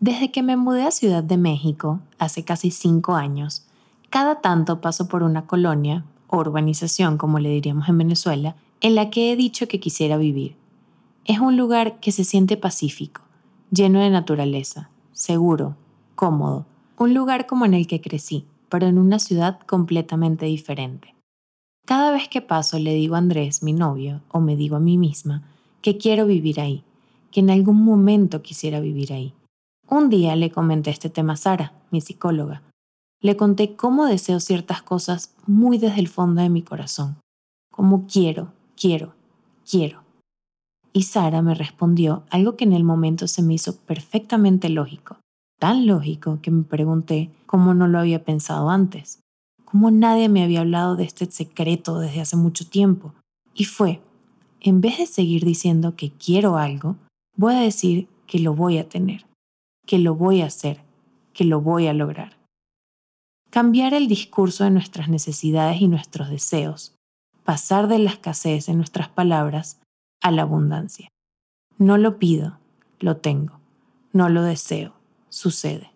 Desde que me mudé a Ciudad de México, hace casi cinco años, cada tanto paso por una colonia, o urbanización como le diríamos en Venezuela, en la que he dicho que quisiera vivir. Es un lugar que se siente pacífico, lleno de naturaleza, seguro, cómodo, un lugar como en el que crecí, pero en una ciudad completamente diferente. Cada vez que paso le digo a Andrés, mi novio, o me digo a mí misma, que quiero vivir ahí, que en algún momento quisiera vivir ahí. Un día le comenté este tema a Sara, mi psicóloga. Le conté cómo deseo ciertas cosas muy desde el fondo de mi corazón, como quiero, quiero, quiero. Y Sara me respondió algo que en el momento se me hizo perfectamente lógico, tan lógico que me pregunté cómo no lo había pensado antes cómo nadie me había hablado de este secreto desde hace mucho tiempo. Y fue, en vez de seguir diciendo que quiero algo, voy a decir que lo voy a tener, que lo voy a hacer, que lo voy a lograr. Cambiar el discurso de nuestras necesidades y nuestros deseos, pasar de la escasez en nuestras palabras a la abundancia. No lo pido, lo tengo. No lo deseo, sucede.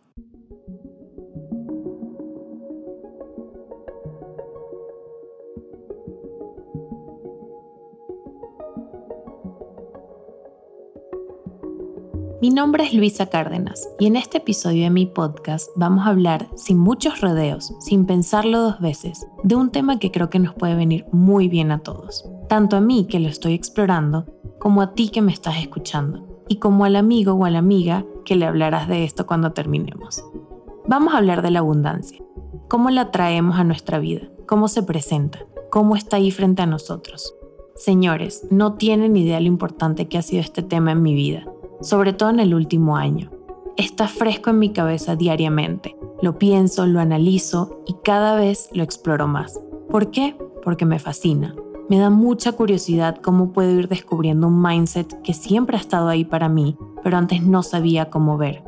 Mi nombre es Luisa Cárdenas y en este episodio de mi podcast vamos a hablar sin muchos rodeos, sin pensarlo dos veces, de un tema que creo que nos puede venir muy bien a todos, tanto a mí que lo estoy explorando, como a ti que me estás escuchando, y como al amigo o a la amiga que le hablarás de esto cuando terminemos. Vamos a hablar de la abundancia, cómo la traemos a nuestra vida, cómo se presenta, cómo está ahí frente a nosotros. Señores, no tienen idea lo importante que ha sido este tema en mi vida sobre todo en el último año. Está fresco en mi cabeza diariamente. Lo pienso, lo analizo y cada vez lo exploro más. ¿Por qué? Porque me fascina. Me da mucha curiosidad cómo puedo ir descubriendo un mindset que siempre ha estado ahí para mí, pero antes no sabía cómo ver.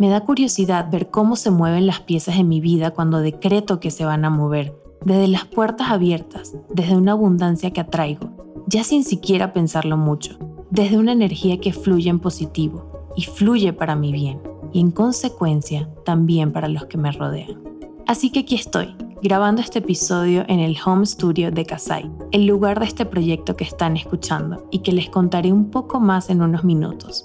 Me da curiosidad ver cómo se mueven las piezas en mi vida cuando decreto que se van a mover, desde las puertas abiertas, desde una abundancia que atraigo, ya sin siquiera pensarlo mucho desde una energía que fluye en positivo y fluye para mi bien y en consecuencia también para los que me rodean. Así que aquí estoy, grabando este episodio en el home studio de Kasai, el lugar de este proyecto que están escuchando y que les contaré un poco más en unos minutos.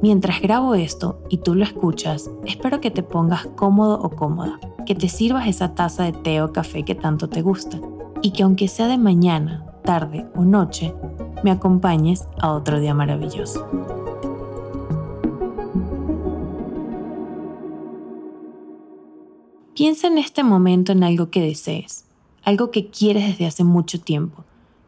Mientras grabo esto y tú lo escuchas, espero que te pongas cómodo o cómoda, que te sirvas esa taza de té o café que tanto te gusta y que aunque sea de mañana, tarde o noche, me acompañes a otro día maravilloso. Piensa en este momento en algo que desees, algo que quieres desde hace mucho tiempo,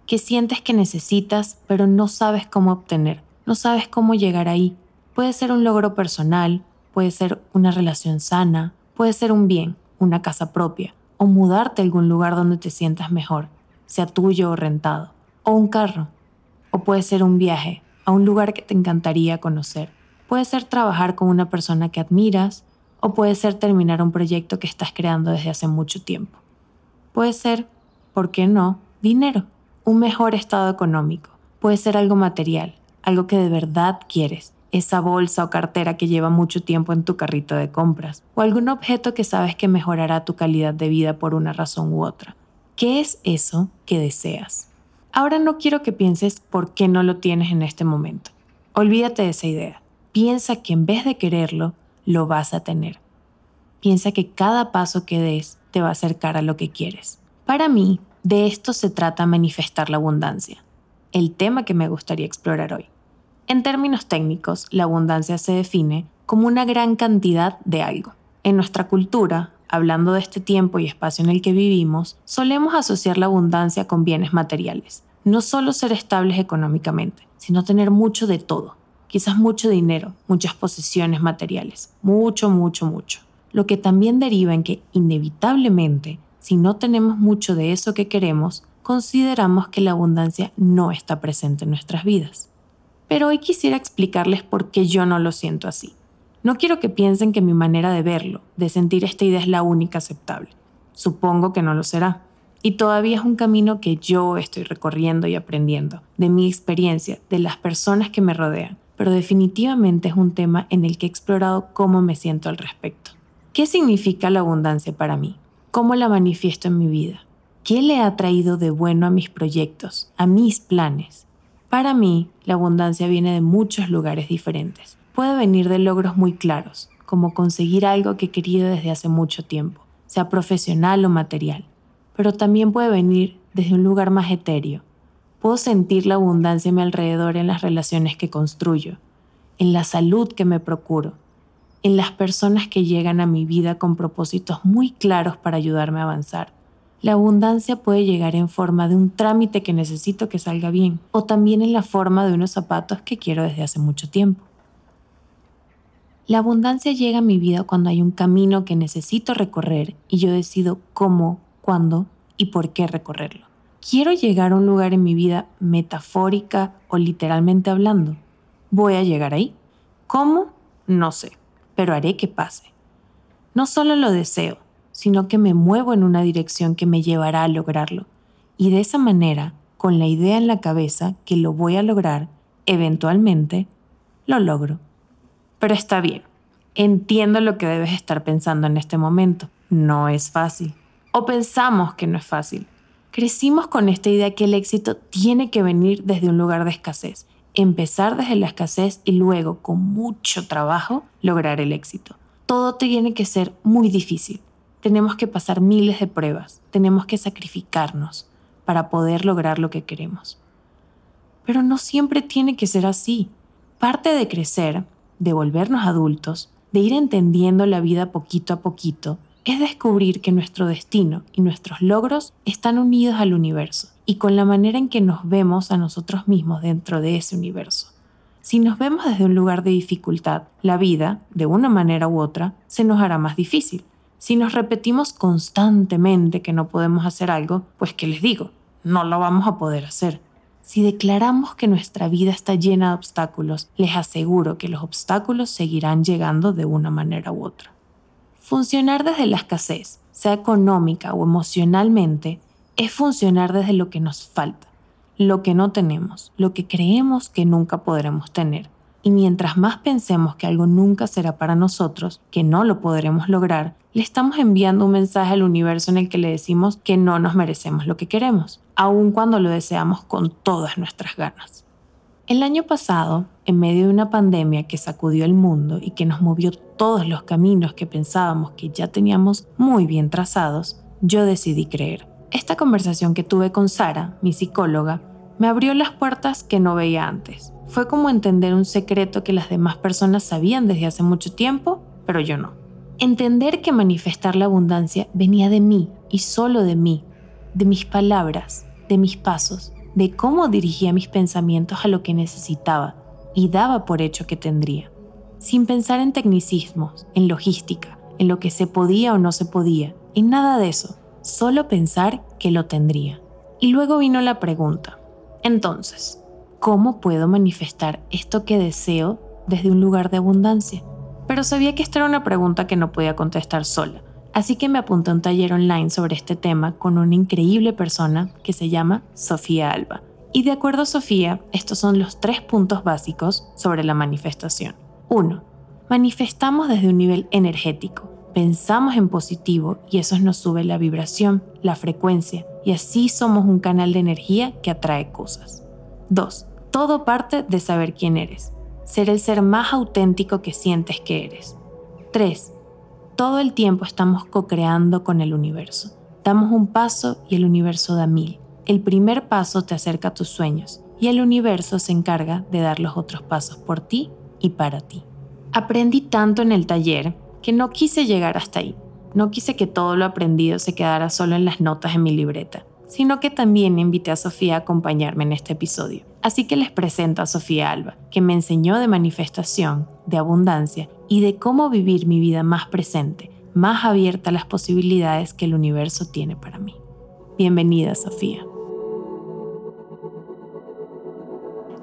que sientes que necesitas pero no sabes cómo obtener, no sabes cómo llegar ahí. Puede ser un logro personal, puede ser una relación sana, puede ser un bien, una casa propia, o mudarte a algún lugar donde te sientas mejor, sea tuyo o rentado, o un carro, o puede ser un viaje a un lugar que te encantaría conocer. Puede ser trabajar con una persona que admiras o puede ser terminar un proyecto que estás creando desde hace mucho tiempo. Puede ser, ¿por qué no?, dinero, un mejor estado económico. Puede ser algo material, algo que de verdad quieres, esa bolsa o cartera que lleva mucho tiempo en tu carrito de compras, o algún objeto que sabes que mejorará tu calidad de vida por una razón u otra. ¿Qué es eso que deseas? Ahora no quiero que pienses por qué no lo tienes en este momento. Olvídate de esa idea. Piensa que en vez de quererlo, lo vas a tener. Piensa que cada paso que des te va a acercar a lo que quieres. Para mí, de esto se trata manifestar la abundancia, el tema que me gustaría explorar hoy. En términos técnicos, la abundancia se define como una gran cantidad de algo. En nuestra cultura, hablando de este tiempo y espacio en el que vivimos, solemos asociar la abundancia con bienes materiales. No solo ser estables económicamente, sino tener mucho de todo. Quizás mucho dinero, muchas posesiones materiales, mucho, mucho, mucho. Lo que también deriva en que, inevitablemente, si no tenemos mucho de eso que queremos, consideramos que la abundancia no está presente en nuestras vidas. Pero hoy quisiera explicarles por qué yo no lo siento así. No quiero que piensen que mi manera de verlo, de sentir esta idea es la única aceptable. Supongo que no lo será. Y todavía es un camino que yo estoy recorriendo y aprendiendo, de mi experiencia, de las personas que me rodean, pero definitivamente es un tema en el que he explorado cómo me siento al respecto. ¿Qué significa la abundancia para mí? ¿Cómo la manifiesto en mi vida? ¿Qué le ha traído de bueno a mis proyectos, a mis planes? Para mí, la abundancia viene de muchos lugares diferentes. Puede venir de logros muy claros, como conseguir algo que he querido desde hace mucho tiempo, sea profesional o material, pero también puede venir desde un lugar más etéreo. Puedo sentir la abundancia a mi alrededor en las relaciones que construyo, en la salud que me procuro, en las personas que llegan a mi vida con propósitos muy claros para ayudarme a avanzar. La abundancia puede llegar en forma de un trámite que necesito que salga bien, o también en la forma de unos zapatos que quiero desde hace mucho tiempo. La abundancia llega a mi vida cuando hay un camino que necesito recorrer y yo decido cómo, cuándo y por qué recorrerlo. Quiero llegar a un lugar en mi vida metafórica o literalmente hablando. Voy a llegar ahí. ¿Cómo? No sé, pero haré que pase. No solo lo deseo, sino que me muevo en una dirección que me llevará a lograrlo. Y de esa manera, con la idea en la cabeza que lo voy a lograr, eventualmente, lo logro. Pero está bien. Entiendo lo que debes estar pensando en este momento. No es fácil. O pensamos que no es fácil. Crecimos con esta idea que el éxito tiene que venir desde un lugar de escasez. Empezar desde la escasez y luego, con mucho trabajo, lograr el éxito. Todo tiene que ser muy difícil. Tenemos que pasar miles de pruebas. Tenemos que sacrificarnos para poder lograr lo que queremos. Pero no siempre tiene que ser así. Parte de crecer de volvernos adultos, de ir entendiendo la vida poquito a poquito, es descubrir que nuestro destino y nuestros logros están unidos al universo y con la manera en que nos vemos a nosotros mismos dentro de ese universo. Si nos vemos desde un lugar de dificultad, la vida, de una manera u otra, se nos hará más difícil. Si nos repetimos constantemente que no podemos hacer algo, pues ¿qué les digo? No lo vamos a poder hacer. Si declaramos que nuestra vida está llena de obstáculos, les aseguro que los obstáculos seguirán llegando de una manera u otra. Funcionar desde la escasez, sea económica o emocionalmente, es funcionar desde lo que nos falta, lo que no tenemos, lo que creemos que nunca podremos tener. Y mientras más pensemos que algo nunca será para nosotros, que no lo podremos lograr, le estamos enviando un mensaje al universo en el que le decimos que no nos merecemos lo que queremos, aun cuando lo deseamos con todas nuestras ganas. El año pasado, en medio de una pandemia que sacudió el mundo y que nos movió todos los caminos que pensábamos que ya teníamos muy bien trazados, yo decidí creer. Esta conversación que tuve con Sara, mi psicóloga, me abrió las puertas que no veía antes. Fue como entender un secreto que las demás personas sabían desde hace mucho tiempo, pero yo no. Entender que manifestar la abundancia venía de mí y solo de mí, de mis palabras, de mis pasos, de cómo dirigía mis pensamientos a lo que necesitaba y daba por hecho que tendría, sin pensar en tecnicismos, en logística, en lo que se podía o no se podía, en nada de eso, solo pensar que lo tendría. Y luego vino la pregunta, entonces, ¿cómo puedo manifestar esto que deseo desde un lugar de abundancia? Pero sabía que esta era una pregunta que no podía contestar sola, así que me apunté a un taller online sobre este tema con una increíble persona que se llama Sofía Alba. Y de acuerdo a Sofía, estos son los tres puntos básicos sobre la manifestación. 1. Manifestamos desde un nivel energético. Pensamos en positivo y eso nos sube la vibración, la frecuencia, y así somos un canal de energía que atrae cosas. 2. Todo parte de saber quién eres, ser el ser más auténtico que sientes que eres. 3. Todo el tiempo estamos co-creando con el universo. Damos un paso y el universo da mil. El primer paso te acerca a tus sueños y el universo se encarga de dar los otros pasos por ti y para ti. Aprendí tanto en el taller que no quise llegar hasta ahí. No quise que todo lo aprendido se quedara solo en las notas en mi libreta, sino que también invité a Sofía a acompañarme en este episodio. Así que les presento a Sofía Alba, que me enseñó de manifestación, de abundancia y de cómo vivir mi vida más presente, más abierta a las posibilidades que el universo tiene para mí. Bienvenida, Sofía.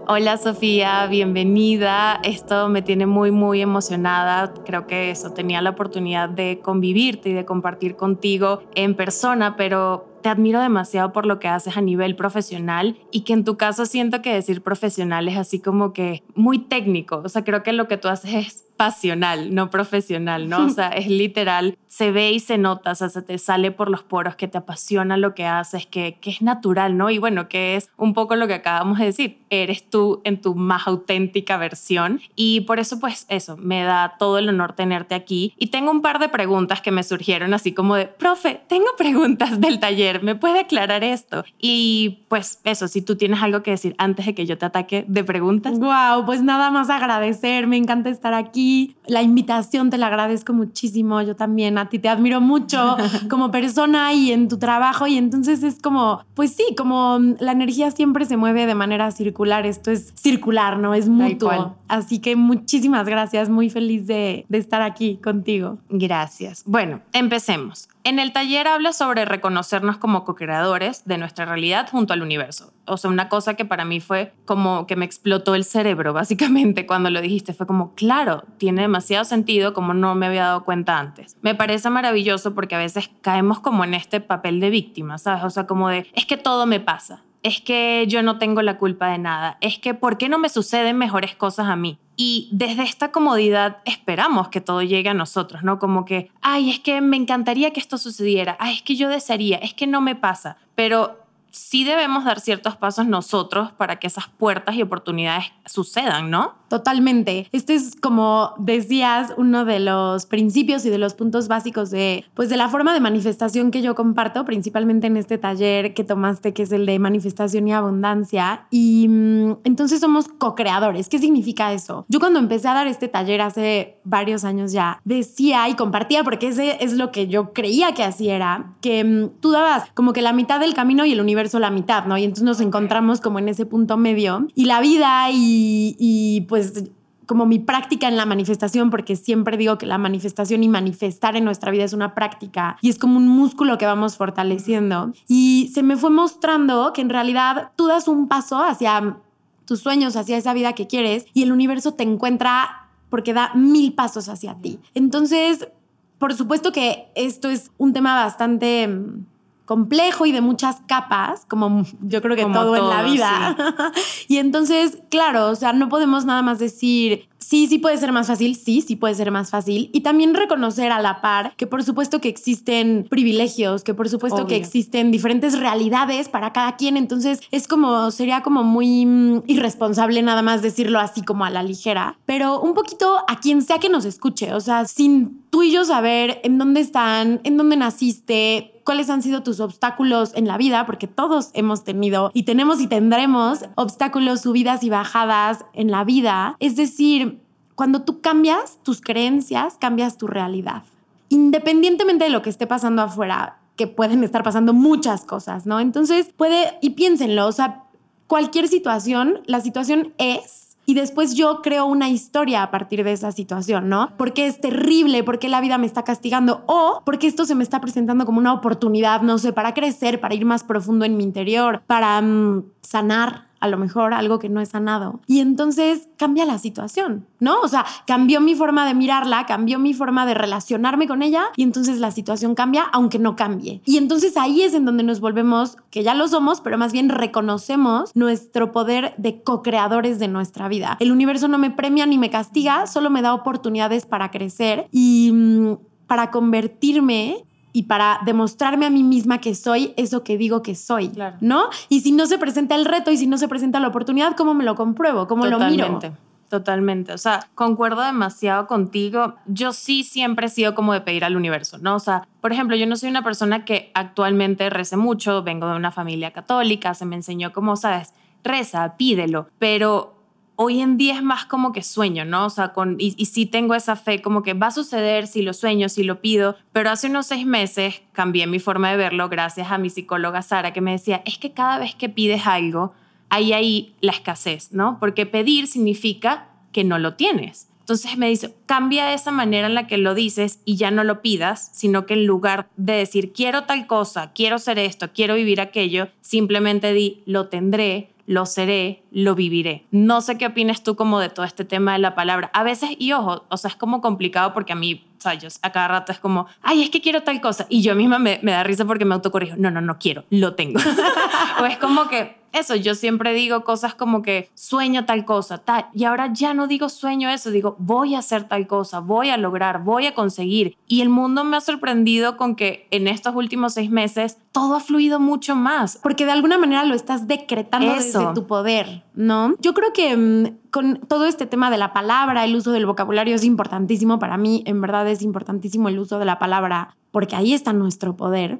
Hola Sofía, bienvenida. Esto me tiene muy, muy emocionada. Creo que eso tenía la oportunidad de convivirte y de compartir contigo en persona, pero admiro demasiado por lo que haces a nivel profesional y que en tu caso siento que decir profesional es así como que muy técnico. O sea, creo que lo que tú haces es pasional, no profesional, ¿no? O sea, es literal, se ve y se nota, o sea, se te sale por los poros que te apasiona lo que haces, que, que es natural, ¿no? Y bueno, que es un poco lo que acabamos de decir, eres tú en tu más auténtica versión y por eso pues eso, me da todo el honor tenerte aquí y tengo un par de preguntas que me surgieron así como de, profe, tengo preguntas del taller, ¿me puede aclarar esto? Y pues eso, si tú tienes algo que decir antes de que yo te ataque de preguntas. Wow, pues nada más agradecer, me encanta estar aquí la invitación te la agradezco muchísimo. Yo también a ti te admiro mucho como persona y en tu trabajo. Y entonces es como, pues sí, como la energía siempre se mueve de manera circular. Esto es circular, ¿no? Es mutuo. Así que muchísimas gracias. Muy feliz de, de estar aquí contigo. Gracias. Bueno, empecemos. En el taller habla sobre reconocernos como co-creadores de nuestra realidad junto al universo. O sea, una cosa que para mí fue como que me explotó el cerebro, básicamente, cuando lo dijiste. Fue como, claro, tiene demasiado sentido como no me había dado cuenta antes. Me parece maravilloso porque a veces caemos como en este papel de víctima, ¿sabes? O sea, como de, es que todo me pasa es que yo no tengo la culpa de nada, es que ¿por qué no me suceden mejores cosas a mí? Y desde esta comodidad esperamos que todo llegue a nosotros, ¿no? Como que, ay, es que me encantaría que esto sucediera, ay, es que yo desearía, es que no me pasa, pero sí debemos dar ciertos pasos nosotros para que esas puertas y oportunidades sucedan, ¿no? Totalmente. Este es, como decías, uno de los principios y de los puntos básicos de, pues, de la forma de manifestación que yo comparto, principalmente en este taller que tomaste, que es el de manifestación y abundancia. Y mm, entonces somos co-creadores. ¿Qué significa eso? Yo cuando empecé a dar este taller hace varios años ya, decía y compartía, porque ese es lo que yo creía que así era, que mm, tú dabas como que la mitad del camino y el universo la mitad, ¿no? Y entonces nos encontramos como en ese punto medio. Y la vida y, y pues pues como mi práctica en la manifestación, porque siempre digo que la manifestación y manifestar en nuestra vida es una práctica y es como un músculo que vamos fortaleciendo. Y se me fue mostrando que en realidad tú das un paso hacia tus sueños, hacia esa vida que quieres y el universo te encuentra porque da mil pasos hacia ti. Entonces, por supuesto que esto es un tema bastante complejo y de muchas capas, como yo creo que todo, en la vida. y entonces, claro, o sea, no podemos nada más decir, sí, sí puede ser más fácil, sí, sí puede ser más fácil. Y también reconocer a la par que por supuesto que existen privilegios, que por supuesto que existen diferentes realidades para cada quien. Entonces, es como, sería como muy mm, irresponsable nada más decirlo así como a la ligera, pero un poquito a quien sea que nos escuche, o sea, sin tú y yo saber en dónde están, en dónde naciste, cuáles han sido tus obstáculos en la vida, porque todos hemos tenido y tenemos y tendremos obstáculos, subidas y bajadas en la vida. Es decir, cuando tú cambias tus creencias, cambias tu realidad. Independientemente de lo que esté pasando afuera, que pueden estar pasando muchas cosas, ¿no? Entonces, puede, y piénsenlo, o sea, cualquier situación, la situación es y después yo creo una historia a partir de esa situación, ¿no? Porque es terrible, porque la vida me está castigando o porque esto se me está presentando como una oportunidad, no sé, para crecer, para ir más profundo en mi interior, para mm, sanar a lo mejor algo que no es sanado. Y entonces cambia la situación, ¿no? O sea, cambió mi forma de mirarla, cambió mi forma de relacionarme con ella y entonces la situación cambia aunque no cambie. Y entonces ahí es en donde nos volvemos, que ya lo somos, pero más bien reconocemos nuestro poder de co-creadores de nuestra vida. El universo no me premia ni me castiga, solo me da oportunidades para crecer y mm, para convertirme y para demostrarme a mí misma que soy eso que digo que soy, ¿no? Y si no se presenta el reto y si no se presenta la oportunidad, ¿cómo me lo compruebo? ¿Cómo lo miro? Totalmente, o sea, concuerdo demasiado contigo. Yo sí siempre he sido como de pedir al universo, ¿no? O sea, por ejemplo, yo no soy una persona que actualmente rece mucho, vengo de una familia católica, se me enseñó como, sabes, reza, pídelo, pero hoy en día es más como que sueño, ¿no? O sea, con, y, sí tengo esa fe como que va a suceder si lo sueño, si lo pido, pero hace unos seis meses cambié mi forma de verlo gracias a mi psicóloga Sara que me decía, es que cada vez que pides algo, hay ahí la escasez, ¿no? Porque pedir significa que no lo tienes. Entonces me dice, cambia esa manera en la que lo dices y ya no lo pidas, sino que en lugar de decir, quiero tal cosa, quiero ser esto, quiero vivir aquello, simplemente di, lo tendré, lo seré, lo viviré. No sé qué opinas tú como de todo este tema de la palabra. A veces, y ojo, o sea, es como complicado porque a mí o sea, a cada rato es como, ay, es que quiero tal cosa. Y yo misma me, me da risa porque me autocorrijo. No, no, no quiero, lo tengo. o es como que eso, yo siempre digo cosas como que sueño tal cosa, tal, y ahora ya no digo sueño eso, digo voy a hacer tal cosa, voy a lograr, voy a conseguir. Y el mundo me ha sorprendido con que en estos últimos seis meses todo ha fluido mucho más. Porque de alguna manera lo estás decretando desde tu poder, ¿no? Yo creo que mm, con todo este tema de la palabra, el uso del vocabulario es importantísimo para mí, en verdad es importantísimo el uso de la palabra, porque ahí está nuestro poder.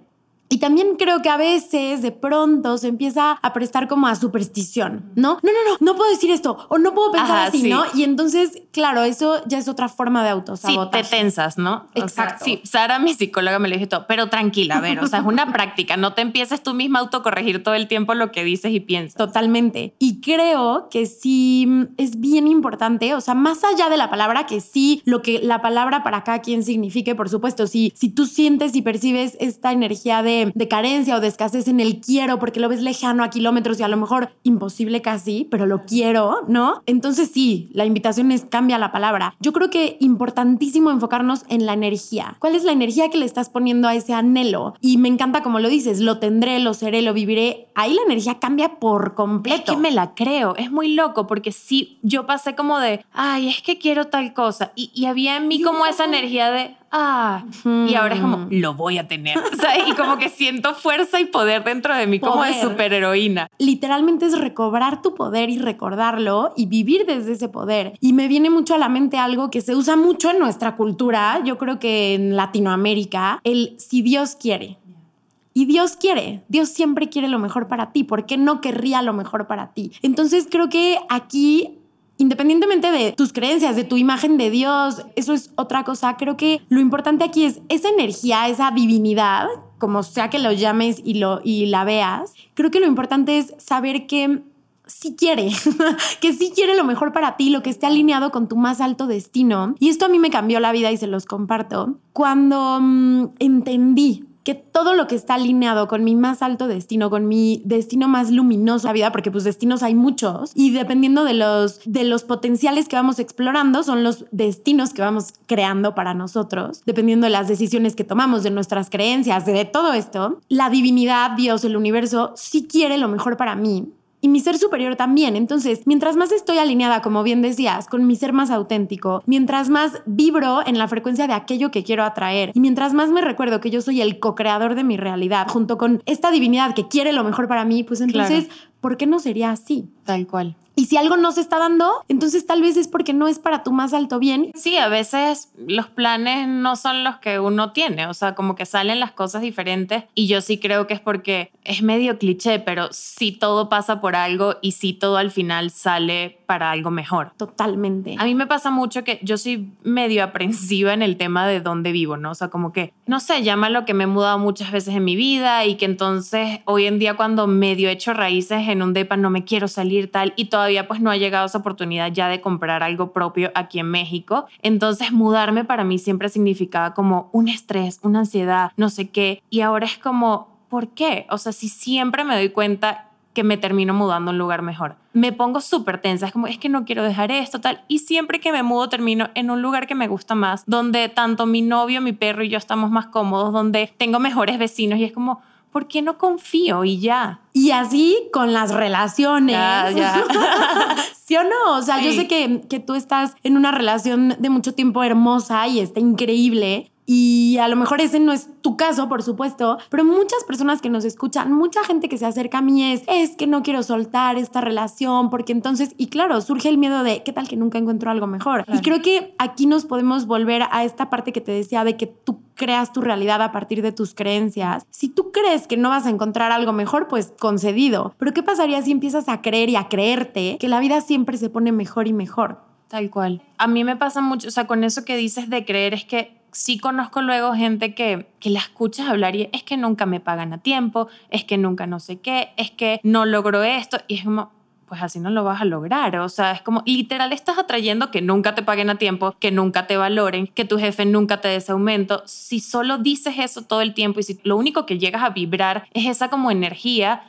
Y también creo que a veces de pronto se empieza a prestar como a superstición, ¿no? No, no, no, no puedo decir esto o no puedo pensar así, ¿no? Y entonces, claro, eso ya es otra forma de autosabotaje. Sí, te tensas, ¿no? Exacto. sí, Sara, mi psicóloga, me lo dijo todo, pero tranquila, a ver, o sea, es una práctica, no te empieces tú misma a autocorregir todo el tiempo lo que dices y piensas. Totalmente. Y creo que sí mm, es bien importante, o sea, más allá de la palabra, que sí, lo que la palabra para cada quien signifique, por supuesto, si, si tú sientes y percibes esta energía de de, carencia o de escasez en el quiero porque lo ves lejano a kilómetros y a lo mejor imposible casi, pero lo quiero, ¿no? Entonces sí, la invitación es cambia la palabra. Yo creo que importantísimo enfocarnos en la energía. ¿Cuál es la energía que le estás poniendo a ese anhelo? Y me encanta como lo dices, lo tendré, lo seré, lo viviré. Ahí la energía cambia por completo. Es que me la creo, es muy loco porque sí, yo pasé como de, ay, es que quiero tal cosa. Y, y había en mí como esa energía de, ah, y ahora es como, lo voy a tener. y como que siento fuerza y poder dentro de mí como de superheroína. Literalmente es recobrar tu poder y recordarlo y vivir desde ese poder. Y me viene mucho a la mente algo que se usa mucho en nuestra cultura, yo creo que en Latinoamérica, el si Dios quiere. Y Dios quiere, Dios siempre quiere lo mejor para ti, ¿por qué no querría lo mejor para ti? Entonces creo que aquí independientemente de tus creencias, de tu imagen de Dios, eso es otra cosa. Creo que lo importante aquí es esa energía, esa divinidad, como sea que lo llames y, lo, y la veas. Creo que lo importante es saber que sí quiere, que sí quiere lo mejor para ti, lo que esté alineado con tu más alto destino. Y esto a mí me cambió la vida y se los comparto. Cuando mm, entendí que todo lo que está alineado con mi más alto destino, con mi destino más luminoso la vida, porque pues destinos hay muchos y dependiendo de los, de los potenciales que vamos explorando, son los destinos que vamos creando para nosotros, dependiendo de las decisiones que tomamos, de nuestras creencias, de todo esto, la divinidad, Dios, el universo, sí quiere lo mejor para mí y mi ser superior también. Entonces, mientras más estoy alineada, como bien decías, con mi ser más auténtico, mientras más vibro en la frecuencia de aquello que quiero atraer y mientras más me recuerdo que yo soy el co-creador de mi realidad, junto con esta divinidad que quiere lo mejor para mí, pues entonces, ¿por qué no sería así? Tal cual. Y si algo no se está dando, entonces tal vez es porque no es para tu más alto bien. Sí, a veces los planes no son los que uno tiene, o sea, como que salen las cosas diferentes y yo sí creo que es porque es medio cliché, pero sí todo pasa por algo y sí todo al final sale para algo mejor. Totalmente. A mí me pasa mucho que yo soy medio aprensiva en el tema de dónde vivo, ¿no? O sea, como que, no sé, llama lo que me he mudado muchas veces en mi vida y que entonces hoy en día cuando medio he hecho raíces en un depa no me quiero salir tal y todavía todavía pues no ha llegado esa oportunidad ya de comprar algo propio aquí en México. Entonces mudarme para mí siempre significaba como un estrés, una ansiedad, no sé qué. Y ahora es como, ¿por qué? O sea, si siempre me doy cuenta que me termino mudando a un lugar mejor. Me pongo súper tensa, es como, es que no quiero dejar esto, tal. Y siempre que me mudo termino en un lugar que me gusta más, donde tanto mi novio, mi perro y yo estamos más cómodos, donde tengo mejores vecinos y es como, ¿por qué no confío? Y ya. Y así con las relaciones. Ya, ¿Sí o no? O sea, yo sé que, que tú estás en una relación de mucho tiempo hermosa y está increíble, y a lo mejor ese no es tu caso, por supuesto, pero muchas personas que nos escuchan, mucha gente que se acerca a mí es, es que no quiero soltar esta relación, porque entonces, y claro, surge el miedo de, ¿qué tal que nunca encuentro algo mejor? Y creo que aquí nos podemos volver a esta parte que te decía de que tú creas tu realidad a partir de tus creencias. Si tú crees que no vas a encontrar algo mejor, pues concedido. Pero ¿qué pasaría si empiezas a creer y a creerte que la vida siempre se pone mejor y mejor? Tal cual. A mí me pasa mucho, o sea, con eso que dices de creer es que sí conozco luego gente que, que la escuchas hablar y es que nunca me pagan a tiempo, es que nunca no sé qué, es que no logro esto y es como, pues así no lo vas a lograr. O sea, es como literal estás atrayendo que nunca te paguen a tiempo, que nunca te valoren, que tu jefe nunca te dé aumento. Si solo dices eso todo el tiempo y si lo único que llegas a vibrar es esa como energía,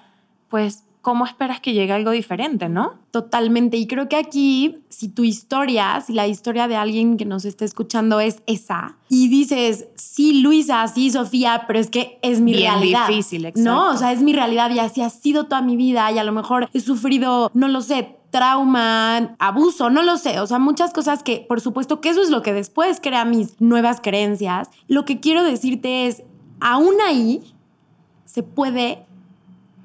pues ¿cómo esperas que llegue algo diferente, no? Totalmente. Y creo que aquí, si tu historia, si la historia de alguien que nos esté escuchando es esa, y dices, sí, Luisa, sí, Sofía, pero es que es mi Bien realidad. difícil, exacto. No, o sea, es mi realidad y así ha sido toda mi vida y a lo mejor he sufrido, no lo sé, trauma, abuso, no lo sé, o sea, muchas cosas que por supuesto que eso es lo que después crea mis nuevas creencias. Lo que quiero decirte es, aún ahí se puede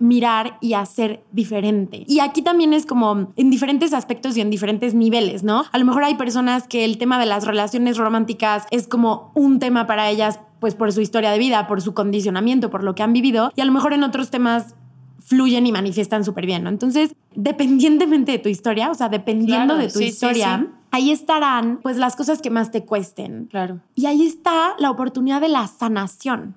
mirar y hacer diferente. Y aquí también es como en diferentes aspectos y en diferentes niveles, ¿no? A lo mejor hay personas que el tema de las relaciones románticas es como un tema para ellas pues por su historia de vida, por su condicionamiento, por lo que han vivido, y a lo mejor en otros temas fluyen y manifiestan súper bien, ¿no? Entonces, dependientemente de tu historia, o sea, dependiendo Claro, de tu sí, sí, historia, sí. ahí estarán pues las cosas que más te cuesten. Claro. Y ahí está la oportunidad de la sanación.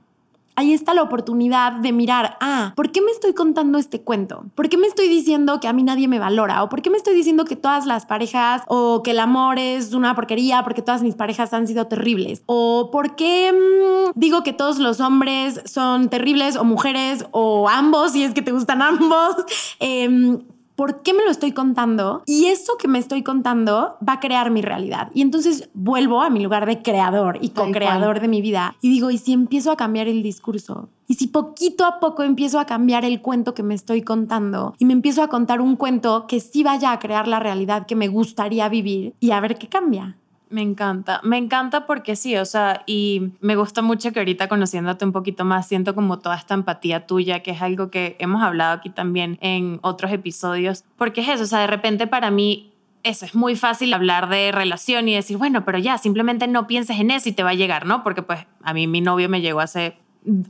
Ahí está la oportunidad de mirar, ah, ¿por qué me estoy contando este cuento? ¿Por qué me estoy diciendo que a mí nadie me valora? ¿O por qué me estoy diciendo que todas las parejas o que el amor es una porquería porque todas mis parejas han sido terribles? ¿O por qué mm, digo que todos los hombres son terribles o mujeres o ambos si es que te gustan ambos? Em, ¿Por qué me lo estoy contando? Y eso que me estoy contando va a crear mi realidad. Y entonces vuelvo a mi lugar de creador y co-creador de mi vida. Y digo, ¿y si empiezo a cambiar el discurso? Y si poquito a poco empiezo a cambiar el cuento que me estoy contando y me empiezo a contar un cuento que sí vaya a crear la realidad que me gustaría vivir y a ver qué cambia. Me encanta, me encanta porque sí, o sea, y me gusta mucho que ahorita conociéndote un poquito más siento como toda esta empatía tuya, que es algo que hemos hablado aquí también en otros episodios, porque es eso, o sea, de repente para mí eso es muy fácil hablar de relación y decir, bueno, pero ya, simplemente no pienses en eso y te va a llegar, ¿no? Porque pues a mí mi novio me llegó hace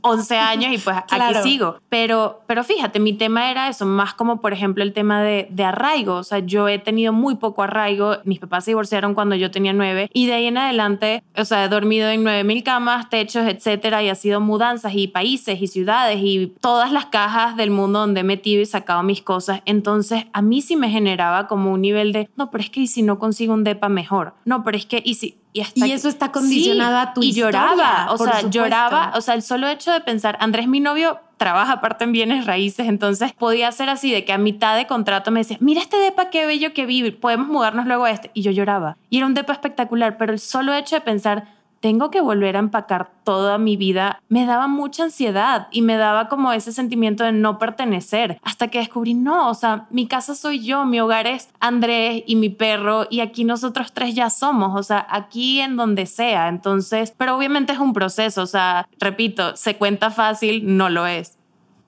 11 años y pues Claro. aquí sigo. Pero, pero fíjate, mi tema era eso, más como por ejemplo el tema de, de arraigo. O sea, yo he tenido muy poco arraigo. Mis papás se divorciaron cuando yo tenía nueve y de ahí en adelante, o sea, he dormido en nueve mil camas, techos, etcétera, y ha sido mudanzas y países y ciudades y todas las cajas del mundo donde he metido y sacado mis cosas. Entonces, a mí sí me generaba como un nivel de, no, pero es que y si no consigo un depa mejor. No, pero es que, y si. Y, hasta Y que- eso está condicionado a tu y historia, lloraba, o sea, supuesto. lloraba, o sea, el solo hecho de pensar, Andrés, mi novio, trabaja aparte en bienes raíces, entonces podía ser así, de que a mitad de contrato me decía, mira este depa, qué bello que vive, podemos mudarnos luego a este. Y yo lloraba. Y era un depa espectacular, pero el solo hecho de pensar, tengo que volver a empacar toda mi vida, me daba mucha ansiedad y me daba como ese sentimiento de no pertenecer, hasta que descubrí, no, o sea, mi casa soy yo, mi hogar es Andrés y mi perro y aquí nosotros tres ya somos, o sea, aquí en donde sea, entonces, pero obviamente es un proceso, o sea, repito, se cuenta fácil, no lo es.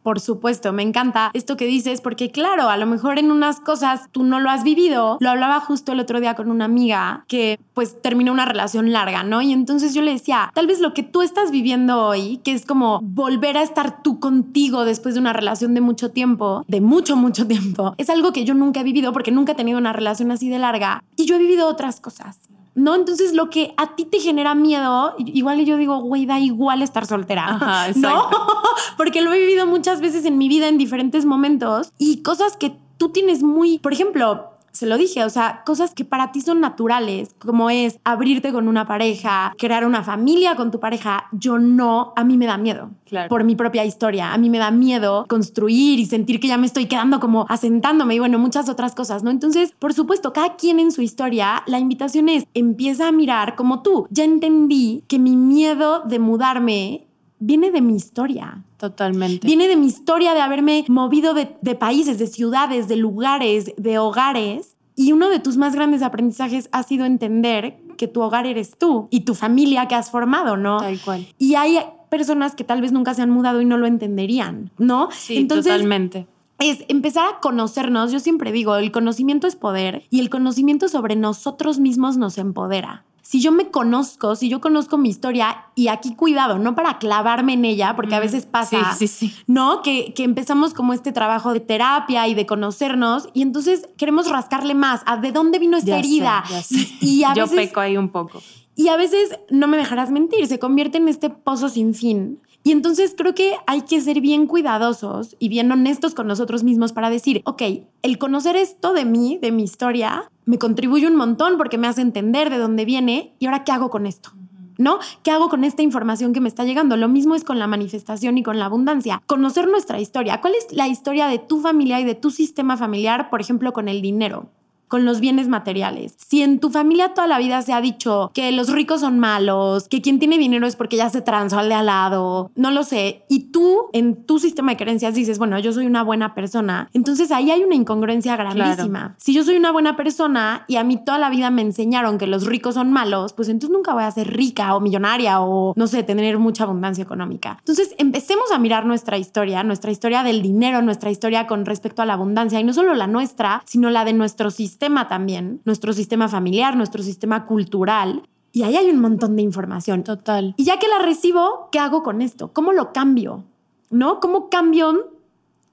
Por supuesto, me encanta esto que dices porque claro, a lo mejor en unas cosas tú no lo has vivido. Lo hablaba justo el otro día con una amiga que pues terminó una relación larga, ¿no? Y entonces yo le decía, tal vez lo que tú estás viviendo hoy, que es como volver a estar tú contigo después de una relación de mucho tiempo, de mucho, mucho tiempo, es algo que yo nunca he vivido porque nunca he tenido una relación así de larga y yo he vivido otras cosas. ¿No? Entonces lo que a ti te genera miedo, igual yo digo, güey, da igual estar soltera, Ajá, ¿no? Porque lo he vivido muchas veces en mi vida en diferentes momentos y cosas que tú tienes muy, por ejemplo, se lo dije, o sea, cosas que para ti son naturales, como es abrirte con una pareja, crear una familia con tu pareja, yo no, a mí me da miedo. Claro. Por mi propia historia, a mí me da miedo construir y sentir que ya me estoy quedando como asentándome y bueno, muchas otras cosas, ¿no? Entonces, por supuesto, cada quien en su historia, la invitación es, empieza a mirar como tú. Ya entendí que mi miedo de mudarme viene de mi historia. Totalmente. Viene de mi historia de haberme movido de, de países, de ciudades, de lugares, de hogares. Y uno de tus más grandes aprendizajes ha sido entender que tu hogar eres tú y tu familia que has formado, ¿no? Tal cual. Y hay personas que tal vez nunca se han mudado y no lo entenderían, ¿no? Sí, totalmente. es empezar a conocernos. Yo siempre digo, el conocimiento es poder y el conocimiento sobre nosotros mismos nos empodera. Si yo me conozco, si yo conozco mi historia y aquí cuidado, no para clavarme en ella, porque a veces pasa, Sí, sí, sí. ¿no? Que, que empezamos como este trabajo de terapia y de conocernos y entonces queremos rascarle más a de dónde vino esta Ya sé, herida. ya sé. Y, y a Yo veces peco ahí un poco. y a veces, no me dejarás mentir, se convierte en este pozo sin fin. Y entonces creo que hay que ser bien cuidadosos y bien honestos con nosotros mismos para decir, ok, el conocer esto de mí, de mi historia, me contribuye un montón porque me hace entender de dónde viene y ahora qué hago con esto. ¿no? ¿Qué hago con esta información que me está llegando? Lo mismo es con la manifestación y con la abundancia. Conocer nuestra historia. ¿Cuál es la historia de tu familia y de tu sistema familiar, por ejemplo, con el dinero? Con los bienes materiales. Si en tu familia toda la vida se ha dicho que los ricos son malos, que quien tiene dinero es porque ya se transó al de al lado, no lo sé, y tú en tu sistema de creencias dices, bueno, yo soy una buena persona, entonces ahí hay una incongruencia grandísima. Si yo soy una buena persona y a mí toda la vida me enseñaron que los ricos son malos, pues entonces nunca voy a ser rica o millonaria o no sé, tener mucha abundancia económica. Entonces empecemos a mirar nuestra historia, nuestra historia del dinero, nuestra historia con respecto a la abundancia y no solo la nuestra, sino la de nuestro sistema sistema también, nuestro sistema familiar, nuestro sistema cultural. Y ahí hay un montón de información. Total. Y ya que la recibo, ¿qué hago con esto? ¿Cómo lo cambio? ¿No? ¿Cómo cambio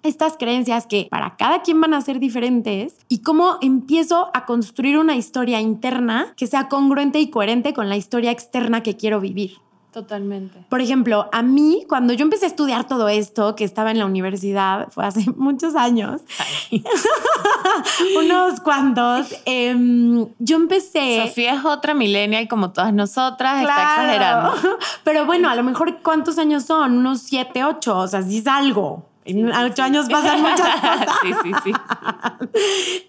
estas creencias que para cada quien van a ser diferentes y cómo empiezo a construir una historia interna que sea congruente y coherente con la historia externa que quiero vivir. Totalmente. Por ejemplo, a mí, cuando yo empecé a estudiar todo esto, que estaba en la universidad, fue hace muchos años, unos cuantos, em, yo empecé... Sofía es otra millennial como todas nosotras, está exagerando. Pero bueno, a lo mejor, ¿cuántos años son? Unos siete, ocho, o sea, sí es algo. En ocho años pasan muchas cosas. sí, sí, sí.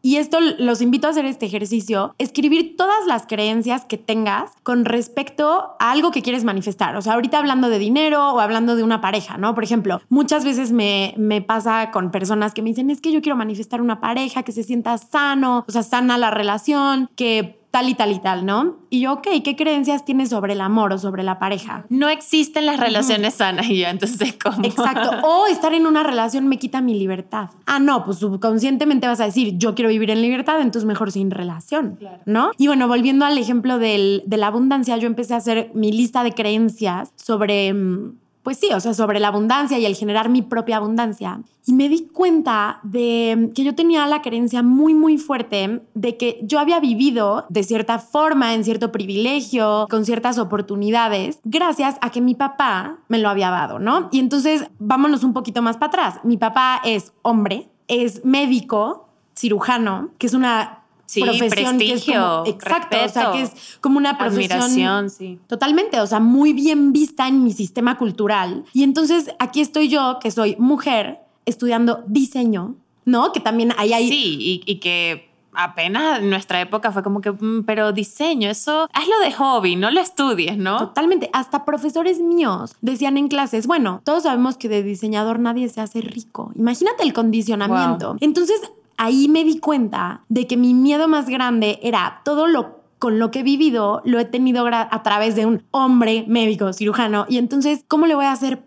y esto los invito a hacer este ejercicio, escribir todas las creencias que tengas con respecto a algo que quieres manifestar. O sea, ahorita hablando de dinero o hablando de una pareja, ¿no? Por ejemplo, muchas veces me, me pasa con personas que me dicen, es que yo quiero manifestar una pareja que se sienta sano, o sea, sana la relación, que tal y tal y tal, ¿no? Y yo, ok, ¿qué creencias tienes sobre el amor o sobre la pareja? No existen las relaciones sanas y ya, entonces, ¿cómo? Exacto. O estar en una relación me quita mi libertad. Ah, no, pues subconscientemente vas a decir, yo quiero vivir en libertad, entonces mejor sin relación, ¿no? Y bueno, volviendo al ejemplo de la abundancia, yo empecé a hacer mi lista de creencias sobre mm, pues sí, o sea, sobre la abundancia y el generar mi propia abundancia. Y me di cuenta de que yo tenía la creencia muy, muy fuerte de que yo había vivido de cierta forma, en cierto privilegio, con ciertas oportunidades, gracias a que mi papá me lo había dado, ¿no? Y entonces, vámonos un poquito más para atrás. Mi papá es hombre, es médico, cirujano, que es una sí, profesión prestigio, exacto, o sea, que es como una profesión sí. totalmente, o sea, muy bien vista en mi sistema cultural. Y entonces aquí estoy yo, que soy mujer, estudiando diseño, ¿no? Que también ahí hay... Sí, y, que apenas en nuestra época fue como que, mm, pero diseño, eso hazlo de hobby, no lo estudies, ¿no? Totalmente. Hasta profesores míos decían en clases, bueno, todos sabemos que de diseñador nadie se hace rico. Imagínate el condicionamiento. Entonces, ahí me di cuenta de que mi miedo más grande era todo lo con lo que he vivido, lo he tenido a través de un hombre médico, cirujano, y entonces, ¿cómo le voy a hacer?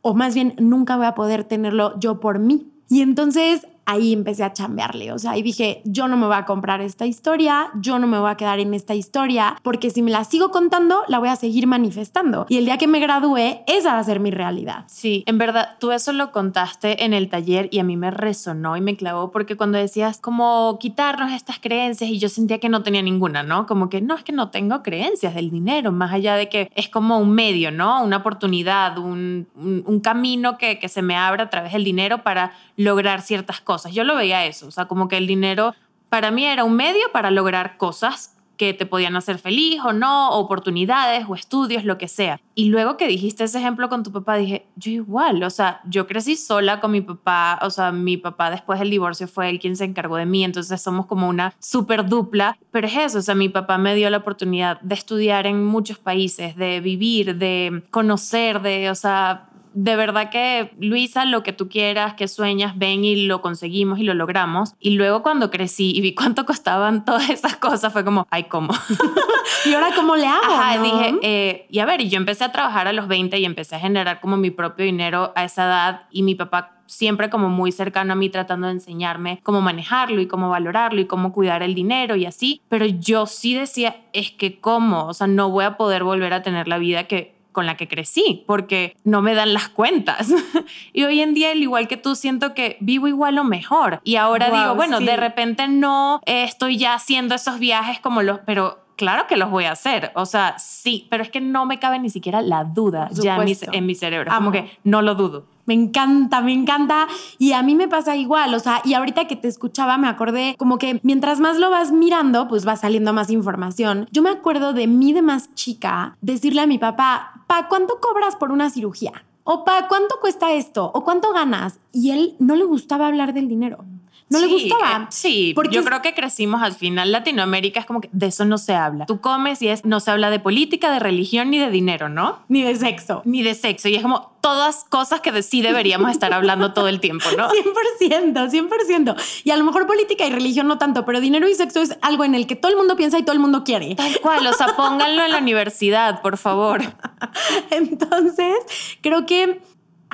O más bien, nunca voy a poder tenerlo yo por mí. Y entonces ahí empecé a chambearle. O sea, y dije, yo no me voy a comprar esta historia, yo no me voy a quedar en esta historia, porque si me la sigo contando, la voy a seguir manifestando. Y el día que me gradúe, esa va a ser mi realidad. Sí, en verdad, tú eso lo contaste en el taller y a mí me resonó y me clavó porque cuando decías como quitarnos estas creencias y yo sentía que no tenía ninguna, ¿no? Como que no, es que no tengo creencias del dinero, más allá de que es como un medio, ¿no? Una oportunidad, un, un, camino que, que se me abre a través del dinero para lograr ciertas cosas yo lo veía eso, o sea, como que el dinero para mí era un medio para lograr cosas que te podían hacer feliz o no, oportunidades o estudios, lo que sea. Y luego que dijiste ese ejemplo con tu papá, dije, yo igual, o sea, yo crecí sola con mi papá, o sea, mi papá después del divorcio fue él quien se encargó de mí, entonces somos como una súper dupla, pero es eso, o sea, mi papá me dio la oportunidad de estudiar en muchos países, de vivir, de conocer, de, o sea, de verdad que, Luisa, lo que tú quieras, que sueñas, ven y lo conseguimos y lo logramos. Y luego cuando crecí y vi cuánto costaban todas esas cosas, fue como, ay, ¿cómo? ¿Y ahora cómo le hago? Ajá, dije, eh, y a ver, y yo empecé a trabajar a los 20 y empecé a generar como mi propio dinero a esa edad y mi papá siempre como muy cercano a mí tratando de enseñarme cómo manejarlo y cómo valorarlo y cómo cuidar el dinero y así, pero yo sí decía, es que cómo, o sea, no voy a poder volver a tener la vida que con la que crecí, porque no me dan las cuentas. y hoy en día, al igual que tú, siento que vivo igual o mejor. Y ahora digo, bueno, de repente no estoy ya haciendo esos viajes como los, pero claro que los voy a hacer. O sea, sí, pero es que no me cabe ni siquiera la duda ya en mi, cerebro. Como que no lo dudo. Me encanta, me encanta. Y a mí me pasa igual. O sea, y ahorita que te escuchaba, me acordé como que mientras más lo vas mirando, pues va saliendo más información. Yo me acuerdo de mí de más chica decirle a mi papá, pa, ¿cuánto cobras por una cirugía? O pa, ¿cuánto cuesta esto? ¿O cuánto ganas? Y él no le gustaba hablar del dinero. No le gustaba. Eh, sí, porque yo creo que crecimos al final. Latinoamérica es como que de eso no se habla. Tú comes y es, no se habla de política, de religión ni de dinero, ¿no? Ni de sexo. Ni de sexo. Y es como todas cosas que sí deberíamos estar hablando todo el tiempo, ¿no? 100%, 100%. Y a lo mejor política y religión no tanto, pero dinero y sexo es algo en el que todo el mundo piensa y todo el mundo quiere. Tal cual, o sea, pónganlo en la universidad, por favor. Entonces, creo que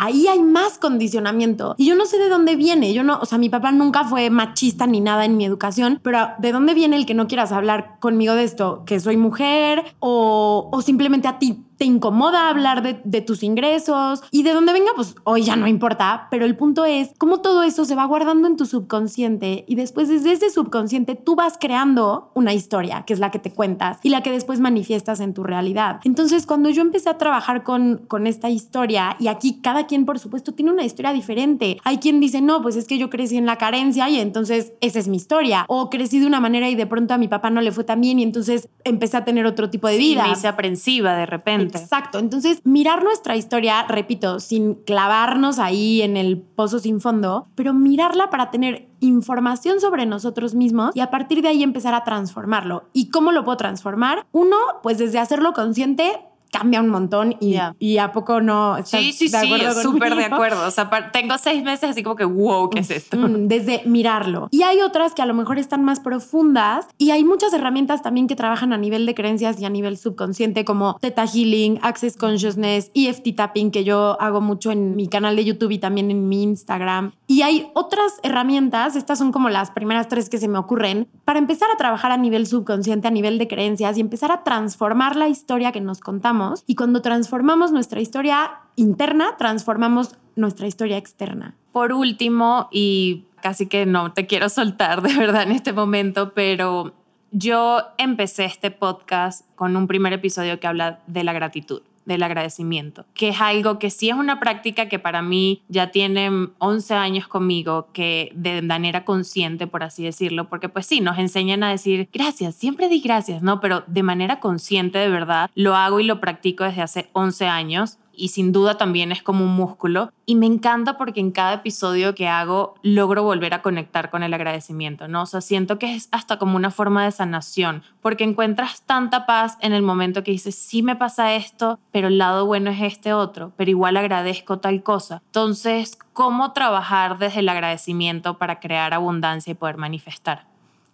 ahí hay más condicionamiento. Y yo no sé de dónde viene. Yo no, o sea, mi papá nunca fue machista ni nada en mi educación, pero ¿de dónde viene el que no quieras hablar conmigo de esto? ¿Que soy mujer o, o simplemente a ti te incomoda hablar de, tus ingresos y de dónde venga, pues hoy ya no importa, pero el punto es cómo todo eso se va guardando en tu subconsciente y después desde ese subconsciente tú vas creando una historia, que es la que te cuentas y la que después manifiestas en tu realidad. Entonces, cuando yo empecé a trabajar con, con esta historia, y aquí cada quien, por supuesto, tiene una historia diferente. Hay quien dice, no, pues es que yo crecí en la carencia y entonces esa es mi historia. O crecí de una manera y de pronto a mi papá no le fue tan bien y entonces empecé a tener otro tipo de vida. me hice aprensiva de repente. Exacto. Entonces, mirar nuestra historia, repito, sin clavarnos ahí en el pozo sin fondo, pero mirarla para tener información sobre nosotros mismos y a partir de ahí empezar a transformarlo. ¿Y cómo lo puedo transformar? Uno, pues desde hacerlo consciente cambia un montón y, y a poco no estás sí, sí, de acuerdo sí, súper de acuerdo. O sea, tengo seis meses así como que, wow, ¿qué es esto? Desde mirarlo. Y hay otras que a lo mejor están más profundas y hay muchas herramientas también que trabajan a nivel de creencias y a nivel subconsciente como Theta Healing, Access Consciousness, EFT Tapping, que yo hago mucho en mi canal de YouTube y también en mi Instagram. Y hay otras herramientas, estas son como las primeras tres que se me ocurren, para empezar a trabajar a nivel subconsciente, a nivel de creencias y empezar a transformar la historia que nos contamos y cuando transformamos nuestra historia interna, transformamos nuestra historia externa. Por último, y casi que no te quiero soltar de verdad en este momento, pero yo empecé este podcast con un primer episodio que habla de la gratitud del agradecimiento, que es algo que sí es una práctica que para mí ya tiene 11 años conmigo, que de manera consciente, por así decirlo, porque pues sí, nos enseñan a decir gracias, siempre di gracias, ¿no? Pero de manera consciente, de verdad, lo hago y lo practico desde hace 11 años y sin duda también es como un músculo. Y me encanta porque en cada episodio que hago logro volver a conectar con el agradecimiento, ¿no? O sea, siento que es hasta como una forma de sanación, porque encuentras tanta paz en el momento que dices, sí me pasa esto, pero el lado bueno es este otro, pero igual agradezco tal cosa. Entonces, ¿cómo trabajar desde el agradecimiento para crear abundancia y poder manifestar?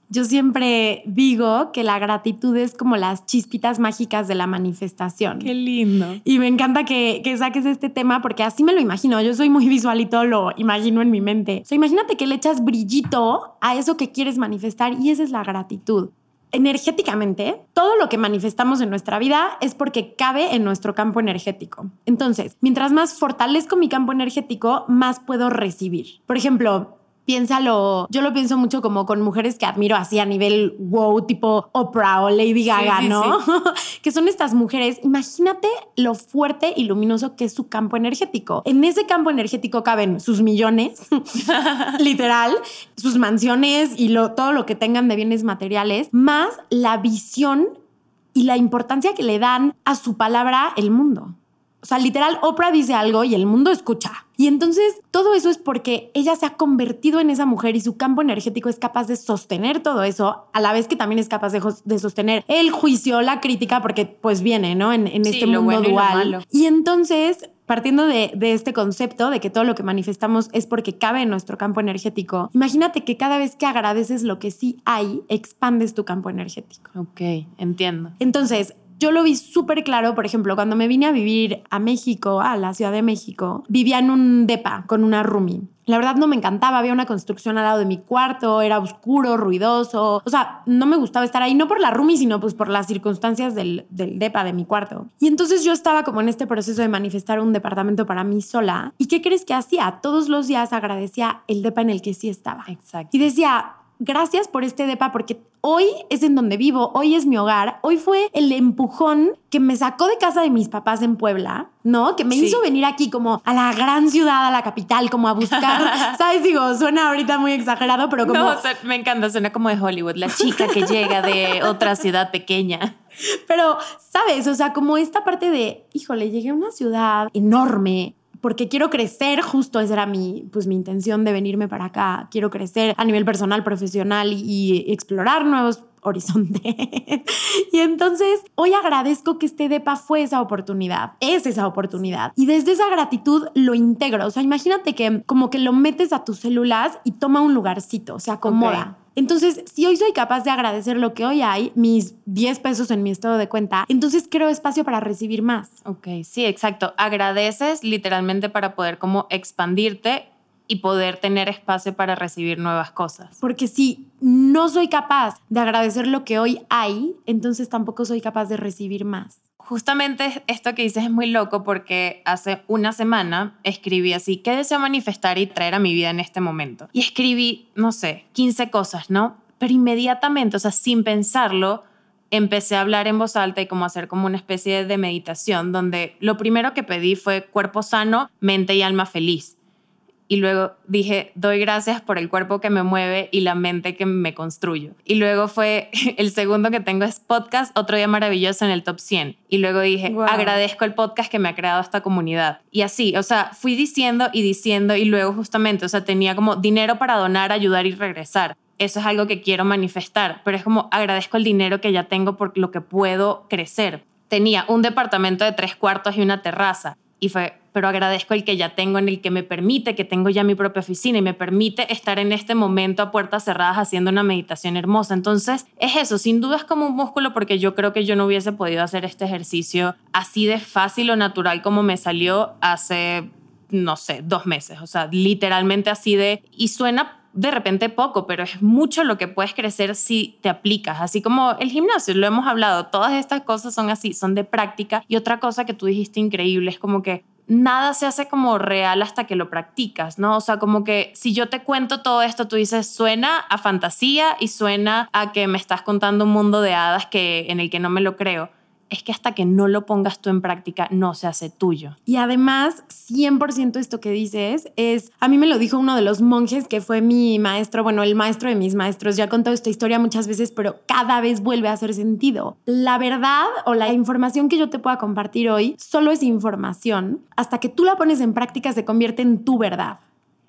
Yo siempre digo que la gratitud es como las chispitas mágicas de la manifestación. Qué lindo. Y me encanta que, que, saques este tema porque así me lo imagino. Yo soy muy visual y todo lo imagino en mi mente. O sea, imagínate que le echas brillito a eso que quieres manifestar y esa es la gratitud. Energéticamente, todo lo que manifestamos en nuestra vida es porque cabe en nuestro campo energético. Entonces, mientras más fortalezco mi campo energético, más puedo recibir. Por ejemplo, piénsalo, yo lo pienso mucho como con mujeres que admiro así a nivel wow, tipo Oprah o Lady Gaga, ¿no? que son estas mujeres, imagínate lo fuerte y luminoso que es su campo energético. En ese campo energético caben sus millones, literal, sus mansiones y lo, todo lo que tengan de bienes materiales, más la visión y la importancia que le dan a su palabra el mundo. O sea, literal, Oprah dice algo y el mundo escucha. Y entonces todo eso es porque ella se ha convertido en esa mujer y su campo energético es capaz de sostener todo eso, a la vez que también es capaz de, sostener el juicio, la crítica, porque pues viene, ¿no? En, este mundo dual. Y, entonces partiendo de, de, este concepto de que todo lo que manifestamos es porque cabe en nuestro campo energético, imagínate que cada vez que agradeces lo que sí hay, expandes tu campo energético. Ok, entiendo. Entonces, yo lo vi súper claro, por ejemplo, cuando me vine a vivir a México, a la Ciudad de México, vivía en un depa con una roomie. La verdad no me encantaba, había una construcción al lado de mi cuarto, era oscuro, ruidoso, o sea, no me gustaba estar ahí, no por la roomie, sino pues por las circunstancias del, del depa de mi cuarto. Y entonces yo estaba como en este proceso de manifestar un departamento para mí sola. ¿Y qué crees que hacía? Todos los días agradecía el depa en el que sí estaba. Exacto. Y decía, gracias por este DEPA porque hoy es en donde vivo, hoy es mi hogar, hoy fue el empujón que me sacó de casa de mis papás en Puebla, ¿no? Que me hizo venir aquí como a la gran ciudad, a la capital, como a buscar, ¿sabes? Digo, suena ahorita muy exagerado, pero como... No, me encanta, suena como de Hollywood, la chica que llega de otra ciudad pequeña. Pero, ¿sabes? O sea, como esta parte de, híjole, llegué a una ciudad enorme, porque quiero crecer, justo esa era mi, pues, mi intención de venirme para acá. Quiero crecer a nivel personal, profesional y, explorar nuevos horizontes. y entonces hoy agradezco que este DEPA fue esa oportunidad, es esa oportunidad. Y desde esa gratitud lo integro. O sea, imagínate que como que lo metes a tus células y toma un lugarcito, se acomoda. Entonces, si hoy soy capaz de agradecer lo que hoy hay, mis 10 pesos en mi estado de cuenta, entonces creo espacio para recibir más. Ok, sí, exacto. Agradeces literalmente para poder como expandirte y poder tener espacio para recibir nuevas cosas. Porque si no soy capaz de agradecer lo que hoy hay, entonces tampoco soy capaz de recibir más justamente esto que dices es muy loco porque hace una semana escribí así, ¿qué deseo manifestar y traer a mi vida en este momento? Y escribí, no sé, 15 cosas, ¿no? Pero inmediatamente, o sea, sin pensarlo, empecé a hablar en voz alta y como hacer como una especie de meditación donde lo primero que pedí fue cuerpo sano, mente y alma feliz y luego dije, doy gracias por el cuerpo que me mueve y la mente que me construyo. Y luego fue, el segundo que tengo es podcast, otro día maravilloso en el top 100. Y luego dije, agradezco el podcast que me ha creado esta comunidad. Y así, o sea, fui diciendo y diciendo y luego justamente, o sea, tenía como dinero para donar, ayudar y regresar. Eso es algo que quiero manifestar, pero es como agradezco el dinero que ya tengo por lo que puedo crecer. Tenía un departamento de tres cuartos y una terraza y fue, pero agradezco el que ya tengo, en el que me permite, que tengo ya mi propia oficina y me permite estar en este momento a puertas cerradas haciendo una meditación hermosa. Entonces, es eso, sin duda es como un músculo porque yo creo que yo no hubiese podido hacer este ejercicio así de fácil o natural como me salió hace, no sé, dos meses. O sea, literalmente así de... Y suena de repente poco, pero es mucho lo que puedes crecer si te aplicas. Así como el gimnasio, lo hemos hablado, todas estas cosas son así, son de práctica. Y otra cosa que tú dijiste increíble es como que nada se hace como real hasta que lo practicas, ¿no? O sea, como que si yo te cuento todo esto, tú dices, suena a fantasía y suena a que me estás contando un mundo de hadas que, en el que no me lo creo es que hasta que no lo pongas tú en práctica no se hace tuyo. Y además, 100% esto que dices es, a mí me lo dijo uno de los monjes que fue mi maestro, bueno, el maestro de mis maestros, ya he contado esta historia muchas veces, pero cada vez vuelve a hacer sentido. La verdad o la información que yo te pueda compartir hoy solo es información. Hasta que tú la pones en práctica se convierte en tu verdad.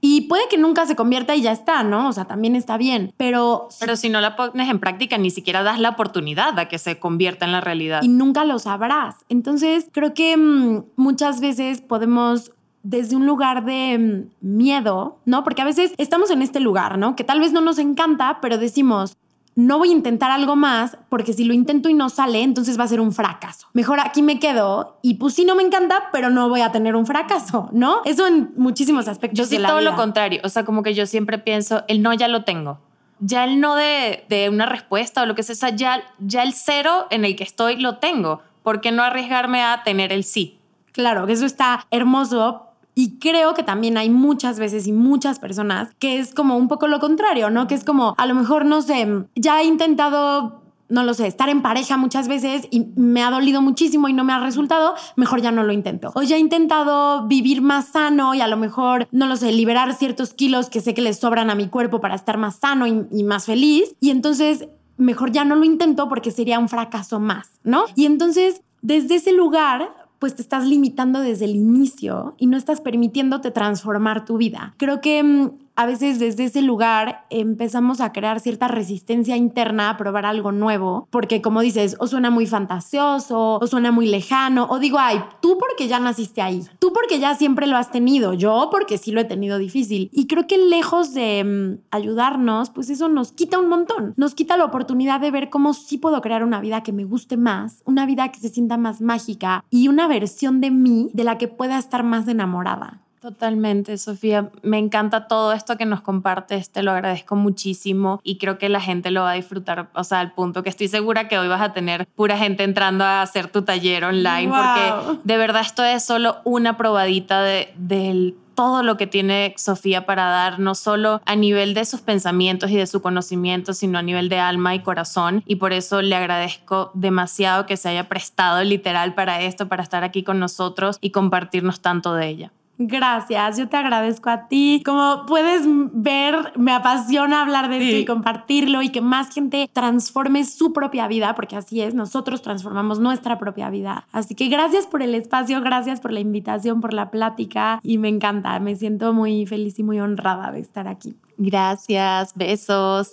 Y puede que nunca se convierta y ya está, ¿no? O sea, también está bien, pero... Pero si no la pones en práctica, ni siquiera das la oportunidad a que se convierta en la realidad. Y nunca lo sabrás. Entonces, creo que mm, muchas veces podemos desde un lugar de mm, miedo, ¿no? Porque a veces estamos en este lugar, ¿no? Que tal vez no nos encanta, pero decimos, no voy a intentar algo más porque si lo intento y no sale, entonces va a ser un fracaso. Mejor aquí me quedo y pues sí no me encanta, pero no voy a tener un fracaso, ¿no? Eso en muchísimos aspectos. Yo sí todo lo contrario, o sea, como que yo siempre pienso, el no ya lo tengo. Ya el no de, de una respuesta o lo que sea, ya, ya el cero en el que estoy lo tengo. ¿Por qué no arriesgarme a tener el sí? Claro, que eso está hermoso, y creo que también hay muchas veces y muchas personas que es como un poco lo contrario, ¿no? Que es como, a lo mejor, no sé, ya he intentado no lo sé, estar en pareja muchas veces y me ha dolido muchísimo y no me ha resultado, mejor ya no lo intento. O ya he intentado vivir más sano y a lo mejor, no lo sé, liberar ciertos kilos que sé que le sobran a mi cuerpo para estar más sano y, más feliz. Y entonces, mejor ya no lo intento porque sería un fracaso más, ¿no? Y entonces, desde ese lugar, pues te estás limitando desde el inicio y no estás permitiéndote transformar tu vida. Creo que mm, a veces desde ese lugar empezamos a crear cierta resistencia interna a probar algo nuevo, porque como dices, o suena muy fantasioso, o suena muy lejano, o digo, ay, tú porque ya naciste ahí, tú porque ya siempre lo has tenido, yo porque sí lo he tenido difícil. Y creo que lejos de mm, ayudarnos, pues eso nos quita un montón, nos quita la oportunidad de ver cómo sí puedo crear una vida que me guste más, una vida que se sienta más mágica y una versión de mí de la que pueda estar más enamorada. Totalmente, Sofía. Me encanta todo esto que nos compartes, te lo agradezco muchísimo y creo que la gente lo va a disfrutar, o sea, al punto que estoy segura que hoy vas a tener pura gente entrando a hacer tu taller online, porque de verdad esto es solo una probadita de, del todo lo que tiene Sofía para dar, no solo a nivel de sus pensamientos y de su conocimiento, sino a nivel de alma y corazón. Y por eso le agradezco demasiado que se haya prestado literal para esto, para estar aquí con nosotros y compartirnos tanto de ella. Gracias, yo te agradezco a ti. Como puedes ver, me apasiona hablar de esto y compartirlo y que más gente transforme su propia vida, porque así es, nosotros transformamos nuestra propia vida. Así que gracias por el espacio, gracias por la invitación, por la plática y me encanta, me siento muy feliz y muy honrada de estar aquí. Gracias, besos.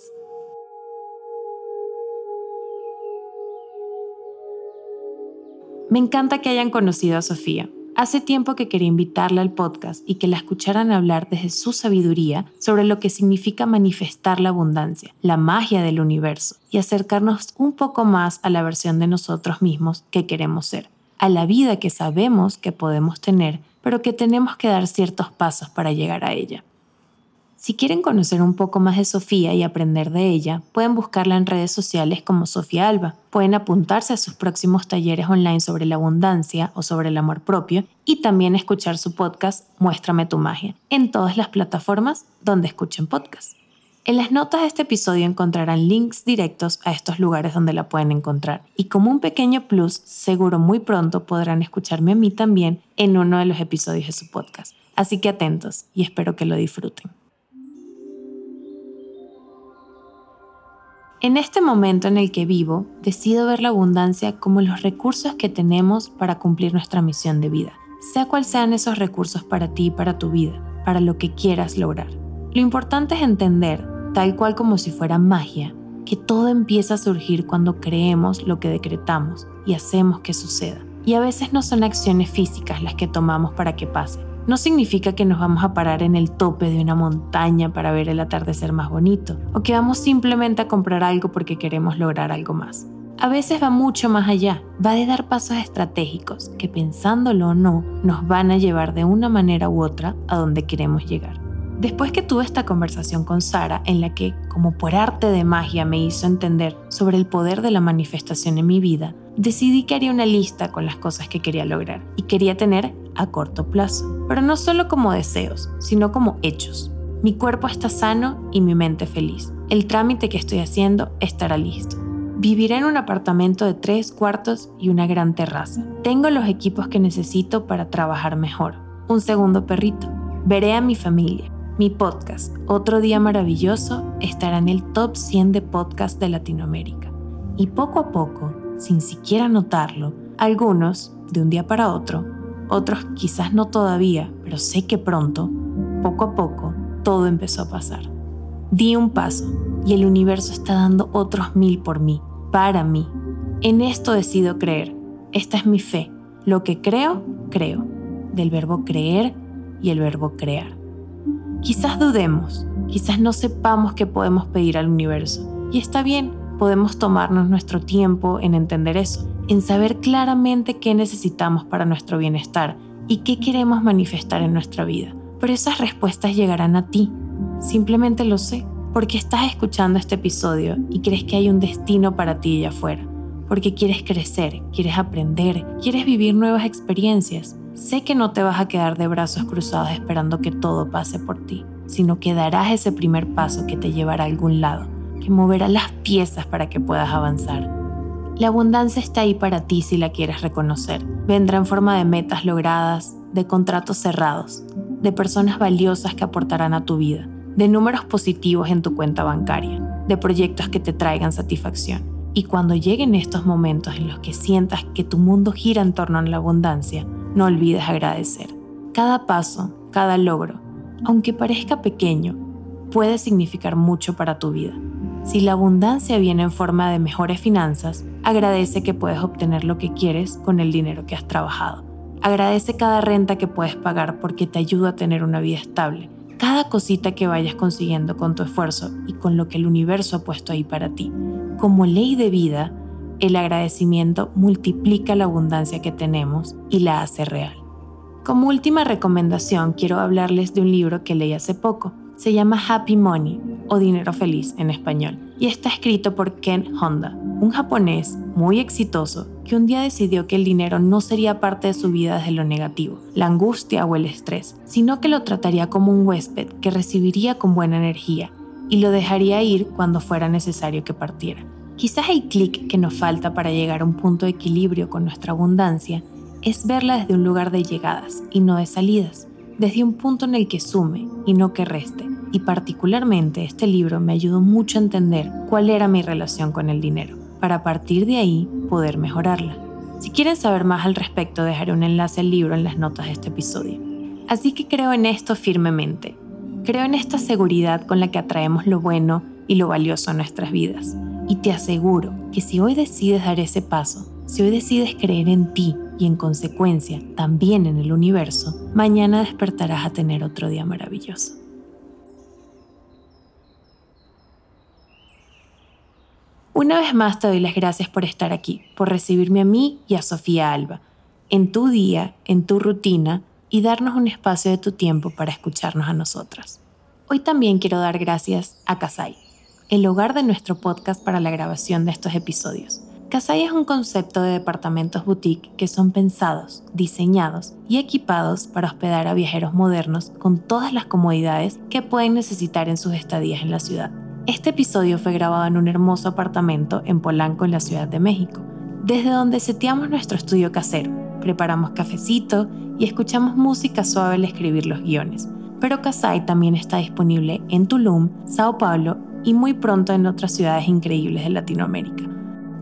Me encanta que hayan conocido a Sofía. Hace tiempo que quería invitarla al podcast y que la escucharan hablar desde su sabiduría sobre lo que significa manifestar la abundancia, la magia del universo y acercarnos un poco más a la versión de nosotros mismos que queremos ser, a la vida que sabemos que podemos tener, pero que tenemos que dar ciertos pasos para llegar a ella. Si quieren conocer un poco más de Sofía y aprender de ella, pueden buscarla en redes sociales como Sofía Alba. Pueden apuntarse a sus próximos talleres online sobre la abundancia o sobre el amor propio y también escuchar su podcast Muéstrame tu magia en todas las plataformas donde escuchen podcasts. En las notas de este episodio encontrarán links directos a estos lugares donde la pueden encontrar. Y como un pequeño plus, seguro muy pronto podrán escucharme a mí también en uno de los episodios de su podcast. Así que atentos y espero que lo disfruten. En este momento en el que vivo, decido ver la abundancia como los recursos que tenemos para cumplir nuestra misión de vida, sea cual sean esos recursos para ti y para tu vida, para lo que quieras lograr. Lo importante es entender, tal cual como si fuera magia, que todo empieza a surgir cuando creemos lo que decretamos y hacemos que suceda. Y a veces no son acciones físicas las que tomamos para que pase, no significa que nos vamos a parar en el tope de una montaña para ver el atardecer más bonito, o que vamos simplemente a comprar algo porque queremos lograr algo más. A veces va mucho más allá, va de dar pasos estratégicos que pensándolo o no, nos van a llevar de una manera u otra a donde queremos llegar. Después que tuve esta conversación con Sara, en la que, como por arte de magia, me hizo entender sobre el poder de la manifestación en mi vida, decidí que haría una lista con las cosas que quería lograr y quería tener a corto plazo, pero no solo como deseos, sino como hechos. Mi cuerpo está sano y mi mente feliz. El trámite que estoy haciendo estará listo. Viviré en un apartamento de tres cuartos y una gran terraza. Tengo los equipos que necesito para trabajar mejor. Un segundo perrito. Veré a mi familia. Mi podcast, Otro Día Maravilloso, estará en el top 100 de podcasts de Latinoamérica. Y poco a poco, sin siquiera notarlo, algunos, de un día para otro, otros quizás no todavía, pero sé que pronto, poco a poco, todo empezó a pasar. Di un paso y el universo está dando otros mil por mí, para mí. En esto decido creer. Esta es mi fe. Lo que creo, creo. Del verbo creer y el verbo crear. Quizás dudemos, quizás no sepamos qué podemos pedir al universo. Y está bien, podemos tomarnos nuestro tiempo en entender eso en saber claramente qué necesitamos para nuestro bienestar y qué queremos manifestar en nuestra vida. Pero esas respuestas llegarán a ti. Simplemente lo sé, porque estás escuchando este episodio y crees que hay un destino para ti allá afuera. Porque quieres crecer, quieres aprender, quieres vivir nuevas experiencias. Sé que no te vas a quedar de brazos cruzados esperando que todo pase por ti, sino que darás ese primer paso que te llevará a algún lado, que moverá las piezas para que puedas avanzar. La abundancia está ahí para ti si la quieres reconocer. Vendrá en forma de metas logradas, de contratos cerrados, de personas valiosas que aportarán a tu vida, de números positivos en tu cuenta bancaria, de proyectos que te traigan satisfacción. Y cuando lleguen estos momentos en los que sientas que tu mundo gira en torno a la abundancia, no olvides agradecer. Cada paso, cada logro, aunque parezca pequeño, puede significar mucho para tu vida. Si la abundancia viene en forma de mejores finanzas, agradece que puedes obtener lo que quieres con el dinero que has trabajado. Agradece cada renta que puedes pagar porque te ayuda a tener una vida estable. Cada cosita que vayas consiguiendo con tu esfuerzo y con lo que el universo ha puesto ahí para ti. Como ley de vida, el agradecimiento multiplica la abundancia que tenemos y la hace real. Como última recomendación, quiero hablarles de un libro que leí hace poco. Se llama Happy Money o Dinero Feliz en español y está escrito por Ken Honda, un japonés muy exitoso que un día decidió que el dinero no sería parte de su vida desde lo negativo, la angustia o el estrés, sino que lo trataría como un huésped que recibiría con buena energía y lo dejaría ir cuando fuera necesario que partiera. Quizás el clic que nos falta para llegar a un punto de equilibrio con nuestra abundancia es verla desde un lugar de llegadas y no de salidas, desde un punto en el que sume y no que reste. Y particularmente este libro me ayudó mucho a entender cuál era mi relación con el dinero, para a partir de ahí poder mejorarla. Si quieren saber más al respecto, dejaré un enlace al libro en las notas de este episodio. Así que creo en esto firmemente. Creo en esta seguridad con la que atraemos lo bueno y lo valioso a nuestras vidas. Y te aseguro que si hoy decides dar ese paso, si hoy decides creer en ti y en consecuencia también en el universo, mañana despertarás a tener otro día maravilloso. Una vez más te doy las gracias por estar aquí, por recibirme a mí y a Sofía Alba, en tu día, en tu rutina y darnos un espacio de tu tiempo para escucharnos a nosotras. Hoy también quiero dar gracias a Kasai, el hogar de nuestro podcast para la grabación de estos episodios. Kasai es un concepto de departamentos boutique que son pensados, diseñados y equipados para hospedar a viajeros modernos con todas las comodidades que pueden necesitar en sus estadías en la ciudad. Este episodio fue grabado en un hermoso apartamento en Polanco, en la Ciudad de México, desde donde seteamos nuestro estudio casero, preparamos cafecito y escuchamos música suave al escribir los guiones. Pero Kasai también está disponible en Tulum, Sao Paulo y muy pronto en otras ciudades increíbles de Latinoamérica.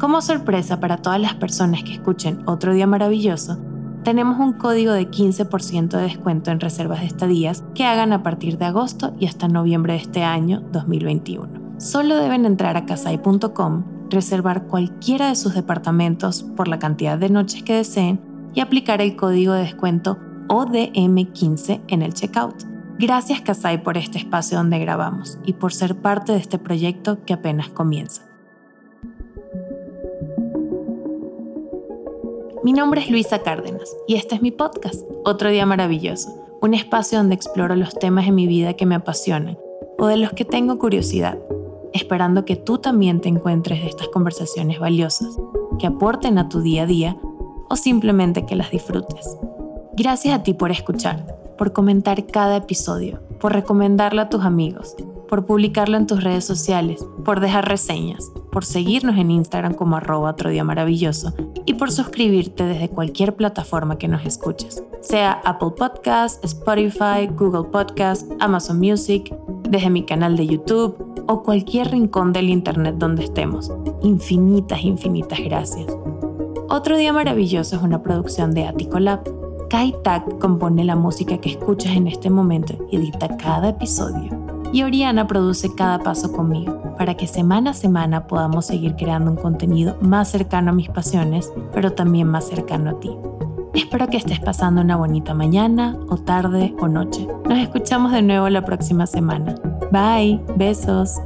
Como sorpresa para todas las personas que escuchen Otro Día Maravilloso, tenemos un código de 15% de descuento en reservas de estadías que hagan a partir de agosto y hasta noviembre de este año 2021. Solo deben entrar a casai.com, reservar cualquiera de sus departamentos por la cantidad de noches que deseen y aplicar el código de descuento ODM15 en el checkout. Gracias Casai por este espacio donde grabamos y por ser parte de este proyecto que apenas comienza. Mi nombre es Luisa Cárdenas y este es mi podcast, Otro Día Maravilloso, un espacio donde exploro los temas de mi vida que me apasionan o de los que tengo curiosidad, esperando que tú también te encuentres de estas conversaciones valiosas, que aporten a tu día a día o simplemente que las disfrutes. Gracias a ti por escuchar, por comentar cada episodio, por recomendarlo a tus amigos, por publicarlo en tus redes sociales, por dejar reseñas, por seguirnos en Instagram como arroba otro día maravilloso y por suscribirte desde cualquier plataforma que nos escuches, sea Apple Podcast, Spotify, Google Podcast, Amazon Music, desde mi canal de YouTube o cualquier rincón del Internet donde estemos. Infinitas, infinitas gracias. Otro Día Maravilloso es una producción de Attico Lab. Kai Tak compone la música que escuchas en este momento y edita cada episodio y Oriana produce cada paso conmigo para que semana a semana podamos seguir creando un contenido más cercano a mis pasiones, pero también más cercano a ti. Espero que estés pasando una bonita mañana o tarde o noche. Nos escuchamos de nuevo la próxima semana. Bye, besos.